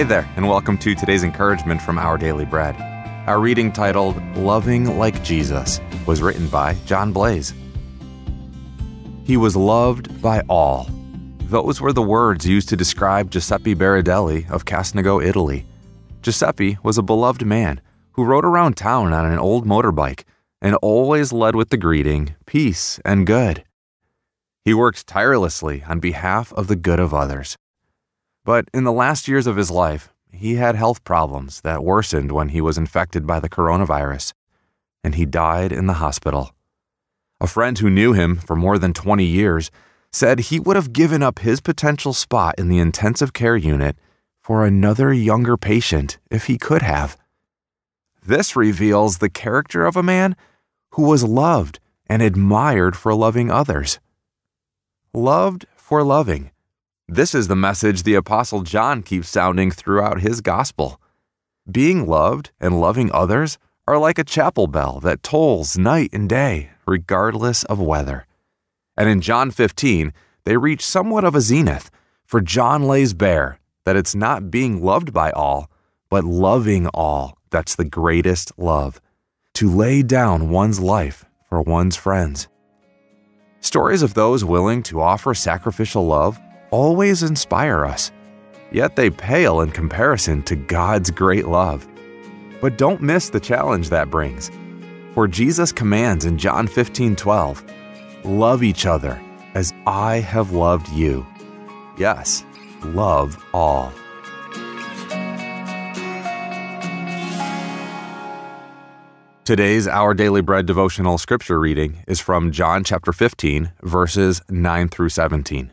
Hey there, and welcome to today's encouragement from Our Daily Bread. Our reading titled Loving Like Jesus was written by John Blase. He was loved by all. Those were the words used to describe Giuseppe Berardelli of Castagno, Italy. Giuseppe was a beloved man who rode around town on an old motorbike and always led with the greeting, peace and good. He worked tirelessly on behalf of the good of others. But in the last years of his life, he had health problems that worsened when he was infected by the coronavirus, and he died in the hospital. A friend who knew him for more than 20 years said he would have given up his potential spot in the intensive care unit for another younger patient if he could have. This reveals the character of a man who was loved and admired for loving others. Loved for loving. This is the message the Apostle John keeps sounding throughout his gospel. Being loved and loving others are like a chapel bell that tolls night and day, regardless of weather. And in John 15, they reach somewhat of a zenith, for John lays bare that it's not being loved by all, but loving all that's the greatest love to lay down one's life for one's friends. Stories of those willing to offer sacrificial love always inspire us, yet they pale in comparison to God's great love. But don't miss the challenge that brings. For Jesus commands in John 15 12, Love each other as I have loved you. Yes, love all. Today's Our Daily Bread devotional scripture reading is from John chapter 15, verses 9 through 17.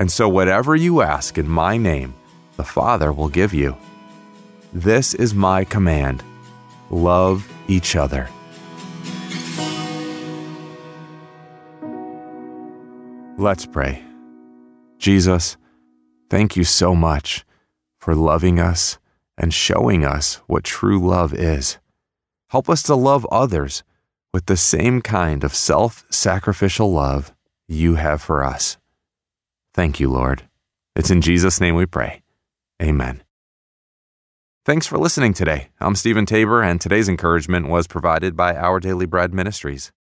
And so, whatever you ask in my name, the Father will give you. This is my command love each other. Let's pray. Jesus, thank you so much for loving us and showing us what true love is. Help us to love others with the same kind of self sacrificial love you have for us. Thank you, Lord. It's in Jesus' name we pray. Amen. Thanks for listening today. I'm Stephen Tabor, and today's encouragement was provided by Our Daily Bread Ministries.